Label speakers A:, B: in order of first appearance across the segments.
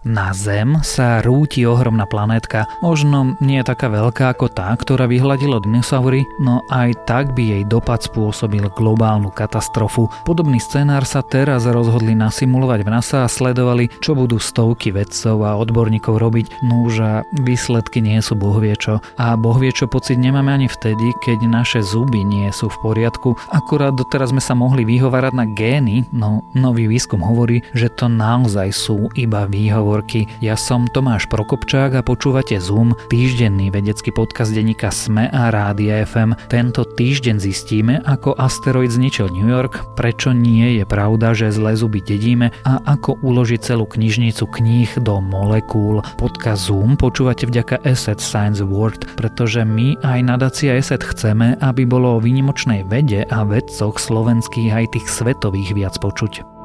A: Na Zem sa rúti ohromná planétka, možno nie taká veľká ako tá, ktorá vyhľadila dinosaury, no aj tak by jej dopad spôsobil globálnu katastrofu. Podobný scenár sa teraz rozhodli nasimulovať v NASA a sledovali, čo budú stovky vedcov a odborníkov robiť, núž a výsledky nie sú bohvie čo. A bohvie čo pocit nemáme ani vtedy, keď naše zuby nie sú v poriadku. Akurát doteraz sme sa mohli vyhovárať na gény, no nový výskum hovorí, že to naozaj sú iba výhovor výhovorky. Ja som Tomáš Prokopčák a počúvate Zoom, týždenný vedecký podcast denníka SME a Rádia FM. Tento týždeň zistíme, ako asteroid zničil New York, prečo nie je pravda, že zlé zuby dedíme a ako uložiť celú knižnicu kníh do molekúl. Podcast Zoom počúvate vďaka Asset Science Award, pretože my aj nadácia Asset chceme, aby bolo o výnimočnej vede a vedcoch slovenských aj tých svetových viac počuť.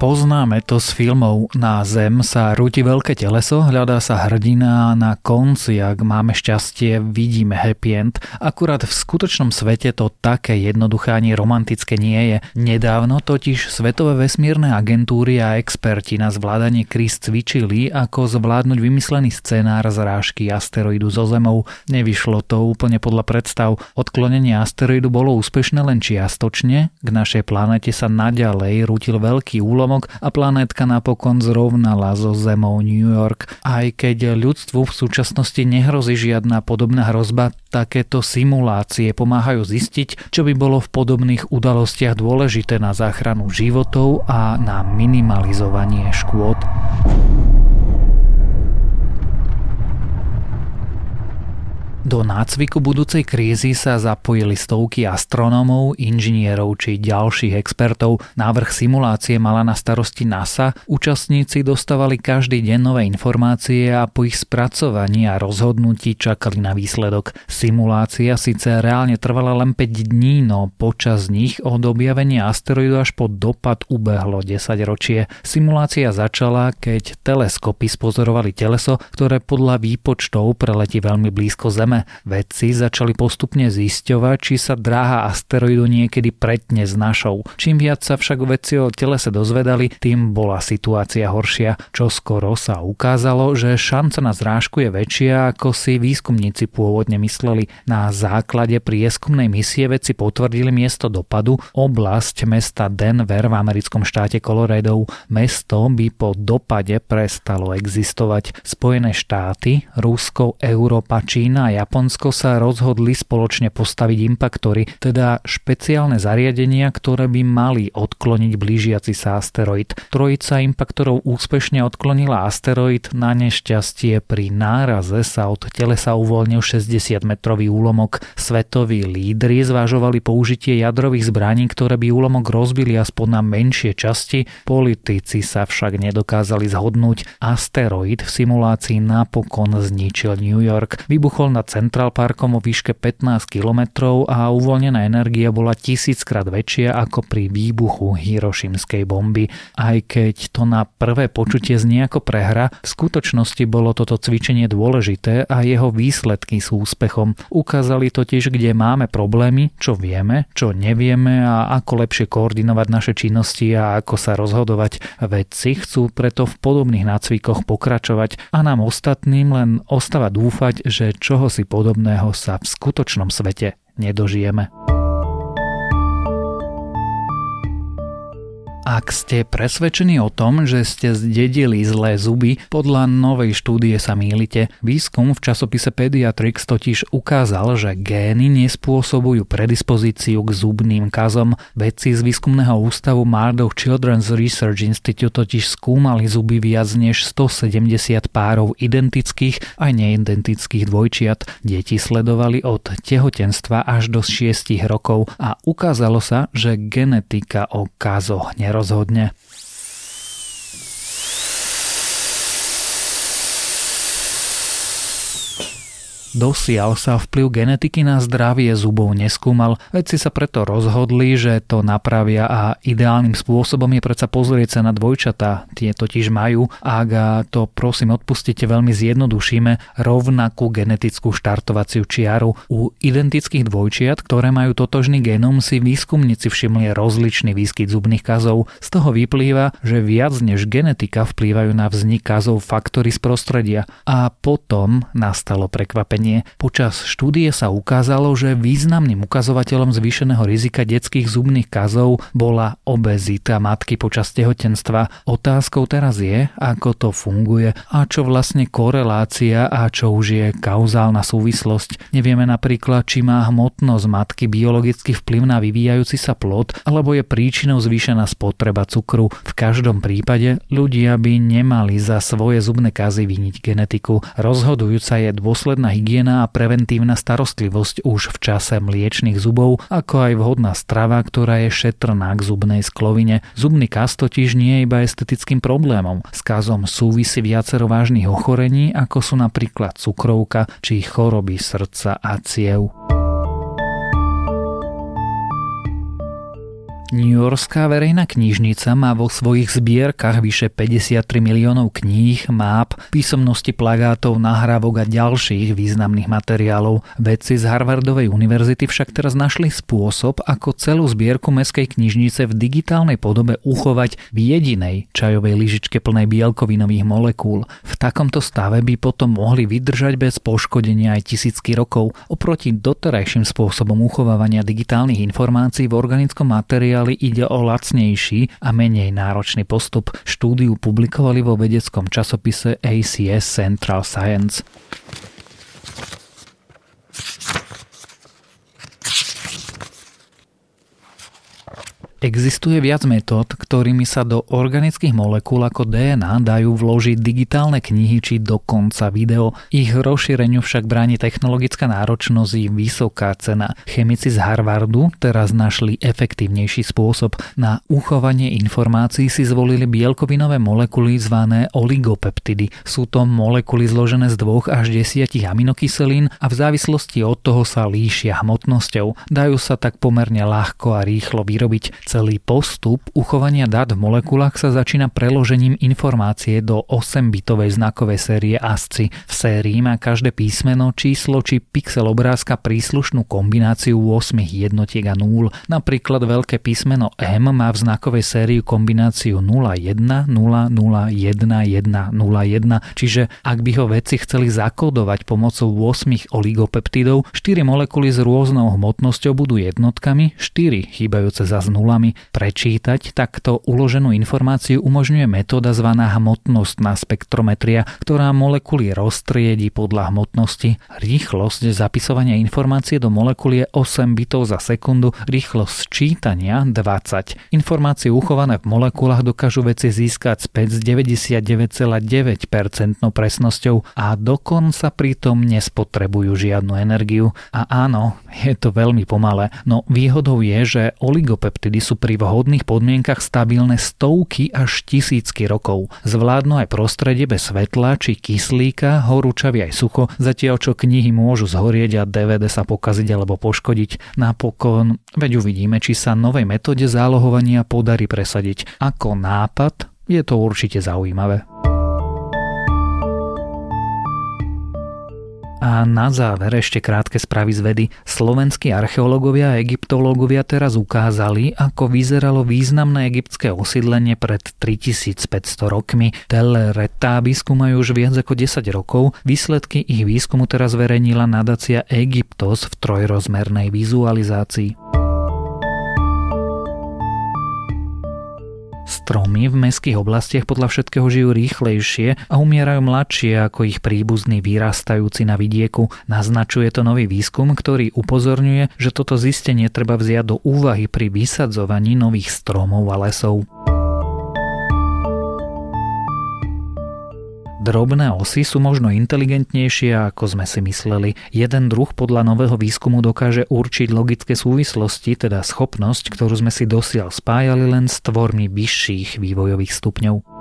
A: Poznáme to z filmov Na zem sa rúti veľké teleso, hľadá sa hrdina a na konci, ak máme šťastie, vidíme happy end. Akurát v skutočnom svete to také jednoduché ani romantické nie je. Nedávno totiž Svetové vesmírne agentúry a experti na zvládanie kríz cvičili, ako zvládnuť vymyslený scenár zrážky asteroidu zo Zemou. Nevyšlo to úplne podľa predstav. Odklonenie asteroidu bolo úspešné len čiastočne, k našej planete sa naďalej rútil veľký úlom úlomok a planétka napokon zrovnala so Zemou New York. Aj keď ľudstvu v súčasnosti nehrozí žiadna podobná hrozba, takéto simulácie pomáhajú zistiť, čo by bolo v podobných udalostiach dôležité na záchranu životov a na minimalizovanie škôd. Do nácviku budúcej krízy sa zapojili stovky astronómov, inžinierov či ďalších expertov. Návrh simulácie mala na starosti NASA. Účastníci dostávali každý deň nové informácie a po ich spracovaní a rozhodnutí čakali na výsledok. Simulácia síce reálne trvala len 5 dní, no počas nich od objavenia asteroidu až po dopad ubehlo 10 ročie. Simulácia začala, keď teleskopy spozorovali teleso, ktoré podľa výpočtov preletí veľmi blízko Zeme Zeme. Vedci začali postupne zisťovať, či sa dráha asteroidu niekedy pretne s našou. Čím viac sa však vedci o telese dozvedali, tým bola situácia horšia. Čo skoro sa ukázalo, že šanca na zrážku je väčšia, ako si výskumníci pôvodne mysleli. Na základe prieskumnej misie vedci potvrdili miesto dopadu, oblasť mesta Denver v americkom štáte Colorado. Mesto by po dopade prestalo existovať. Spojené štáty, Rusko, Európa, Čína a Japonsko sa rozhodli spoločne postaviť impaktory, teda špeciálne zariadenia, ktoré by mali odkloniť blížiaci sa asteroid. Trojica impaktorov úspešne odklonila asteroid, na nešťastie pri náraze sa od telesa uvoľnil 60-metrový úlomok. Svetoví lídry zvažovali použitie jadrových zbraní, ktoré by úlomok rozbili aspoň na menšie časti. Politici sa však nedokázali zhodnúť. Asteroid v simulácii napokon zničil New York. Vybuchol nad Central Parkom o výške 15 km a uvoľnená energia bola tisíckrát väčšia ako pri výbuchu Hirošimskej bomby. Aj keď to na prvé počutie znie ako prehra, v skutočnosti bolo toto cvičenie dôležité a jeho výsledky sú úspechom. Ukázali totiž, kde máme problémy, čo vieme, čo nevieme a ako lepšie koordinovať naše činnosti a ako sa rozhodovať. Vedci chcú preto v podobných nácvikoch pokračovať a nám ostatným len ostáva dúfať, že čoho si podobného sa v skutočnom svete nedožijeme. Ak ste presvedčení o tom, že ste zdedili zlé zuby, podľa novej štúdie sa mýlite. Výskum v časopise Pediatrics totiž ukázal, že gény nespôsobujú predispozíciu k zubným kazom. Vedci z výskumného ústavu Mardoch Children's Research Institute totiž skúmali zuby viac než 170 párov identických aj neidentických dvojčiat. Deti sledovali od tehotenstva až do 6 rokov a ukázalo sa, že genetika o kazoch nerozhoduje rozhodne. Dosiaľ sa vplyv genetiky na zdravie zubov neskúmal, vedci sa preto rozhodli, že to napravia a ideálnym spôsobom je predsa pozrieť sa na dvojčatá. Tie totiž majú, ak to prosím odpustite veľmi zjednodušíme, rovnakú genetickú štartovaciu čiaru. U identických dvojčiat, ktoré majú totožný genom, si výskumníci všimli rozličný výskyt zubných kazov. Z toho vyplýva, že viac než genetika vplývajú na vznik kazov faktory z prostredia. A potom nastalo prekvapenie ochorenie. Počas štúdie sa ukázalo, že významným ukazovateľom zvýšeného rizika detských zubných kazov bola obezita matky počas tehotenstva. Otázkou teraz je, ako to funguje a čo vlastne korelácia a čo už je kauzálna súvislosť. Nevieme napríklad, či má hmotnosť matky biologický vplyv na vyvíjajúci sa plod, alebo je príčinou zvýšená spotreba cukru. V každom prípade ľudia by nemali za svoje zubné kazy viniť genetiku. Rozhodujúca je dôsledná hygiena hygiena a preventívna starostlivosť už v čase mliečných zubov, ako aj vhodná strava, ktorá je šetrná k zubnej sklovine. Zubný kas totiž nie je iba estetickým problémom. S kazom súvisí viacero vážnych ochorení, ako sú napríklad cukrovka či choroby srdca a ciev. New Yorkská verejná knižnica má vo svojich zbierkach vyše 53 miliónov kníh, máp, písomnosti plagátov, nahrávok a ďalších významných materiálov. Vedci z Harvardovej univerzity však teraz našli spôsob, ako celú zbierku meskej knižnice v digitálnej podobe uchovať v jedinej čajovej lyžičke plnej bielkovinových molekúl. V takomto stave by potom mohli vydržať bez poškodenia aj tisícky rokov. Oproti doterajším spôsobom uchovávania digitálnych informácií v organickom materiáli materiály ide o lacnejší a menej náročný postup. Štúdiu publikovali vo vedeckom časopise ACS Central Science. Existuje viac metód, ktorými sa do organických molekúl ako DNA dajú vložiť digitálne knihy či dokonca video. Ich rozšíreniu však bráni technologická náročnosť i vysoká cena. Chemici z Harvardu teraz našli efektívnejší spôsob. Na uchovanie informácií si zvolili bielkovinové molekuly zvané oligopeptidy. Sú to molekuly zložené z dvoch až desiatich aminokyselín a v závislosti od toho sa líšia hmotnosťou. Dajú sa tak pomerne ľahko a rýchlo vyrobiť. Celý postup uchovania dát v molekulách sa začína preložením informácie do 8-bitovej znakovej série ASCII. V sérii má každé písmeno, číslo či pixel obrázka príslušnú kombináciu 8 jednotiek a 0. Napríklad veľké písmeno M má v znakovej sérii kombináciu 01, 0, 0, 1, 1, 01, čiže ak by ho vedci chceli zakódovať pomocou 8 oligopeptidov, 4 molekuly s rôznou hmotnosťou budú jednotkami, 4 chýbajúce za nulami nami prečítať, takto uloženú informáciu umožňuje metóda zvaná hmotnostná spektrometria, ktorá molekuly roztriedi podľa hmotnosti. Rýchlosť zapisovania informácie do molekuly je 8 bitov za sekundu, rýchlosť čítania 20. Informácie uchované v molekulách dokážu veci získať späť s 99,9% presnosťou a dokonca pritom nespotrebujú žiadnu energiu. A áno, je to veľmi pomalé, no výhodou je, že oligopeptidy sú pri vhodných podmienkach stabilné stovky až tisícky rokov. Zvládnu aj prostredie bez svetla či kyslíka, horúčavy aj sucho, zatiaľ čo knihy môžu zhorieť a DVD sa pokaziť alebo poškodiť. Napokon, veď uvidíme, či sa novej metóde zálohovania podarí presadiť. Ako nápad je to určite zaujímavé. A na záver ešte krátke správy z vedy. Slovenskí archeológovia a egyptológovia teraz ukázali, ako vyzeralo významné egyptské osídlenie pred 3500 rokmi. Teleretáby skúmajú už viac ako 10 rokov. Výsledky ich výskumu teraz verejnila nadácia Egyptos v trojrozmernej vizualizácii. Stromy v mestských oblastiach podľa všetkého žijú rýchlejšie a umierajú mladšie ako ich príbuzní vyrastajúci na vidieku. Naznačuje to nový výskum, ktorý upozorňuje, že toto zistenie treba vziať do úvahy pri vysadzovaní nových stromov a lesov. Drobné osy sú možno inteligentnejšie, ako sme si mysleli. Jeden druh podľa nového výskumu dokáže určiť logické súvislosti, teda schopnosť, ktorú sme si dosiaľ spájali len s tvormi vyšších vývojových stupňov.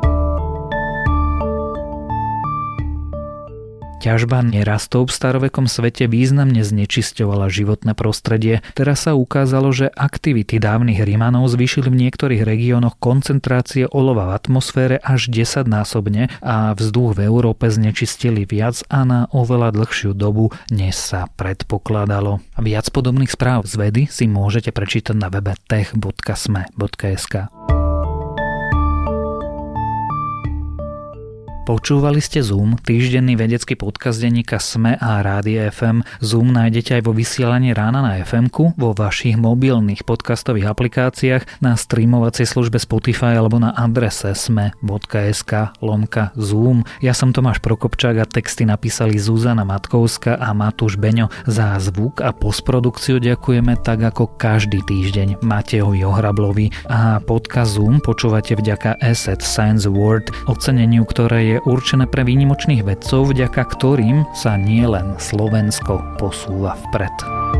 A: Ťažba nerastov v starovekom svete významne znečisťovala životné prostredie. Teraz sa ukázalo, že aktivity dávnych Rimanov zvýšili v niektorých regiónoch koncentrácie olova v atmosfére až 10 násobne a vzduch v Európe znečistili viac a na oveľa dlhšiu dobu, než sa predpokladalo. Viac podobných správ z vedy si môžete prečítať na webe tech.sme.sk. Počúvali ste Zoom, týždenný vedecký podcast denníka SME a Rádia FM. Zoom nájdete aj vo vysielaní rána na fm vo vašich mobilných podcastových aplikáciách, na streamovacej službe Spotify alebo na adrese sme.sk lomka Zoom. Ja som Tomáš Prokopčák a texty napísali Zuzana Matkovska a Matúš Beňo. Za zvuk a postprodukciu ďakujeme tak ako každý týždeň Matejovi Ohrablovi a podcast Zoom počúvate vďaka Asset Science Award, oceneniu, ktoré určené pre výnimočných vedcov, vďaka ktorým sa nielen Slovensko posúva vpred.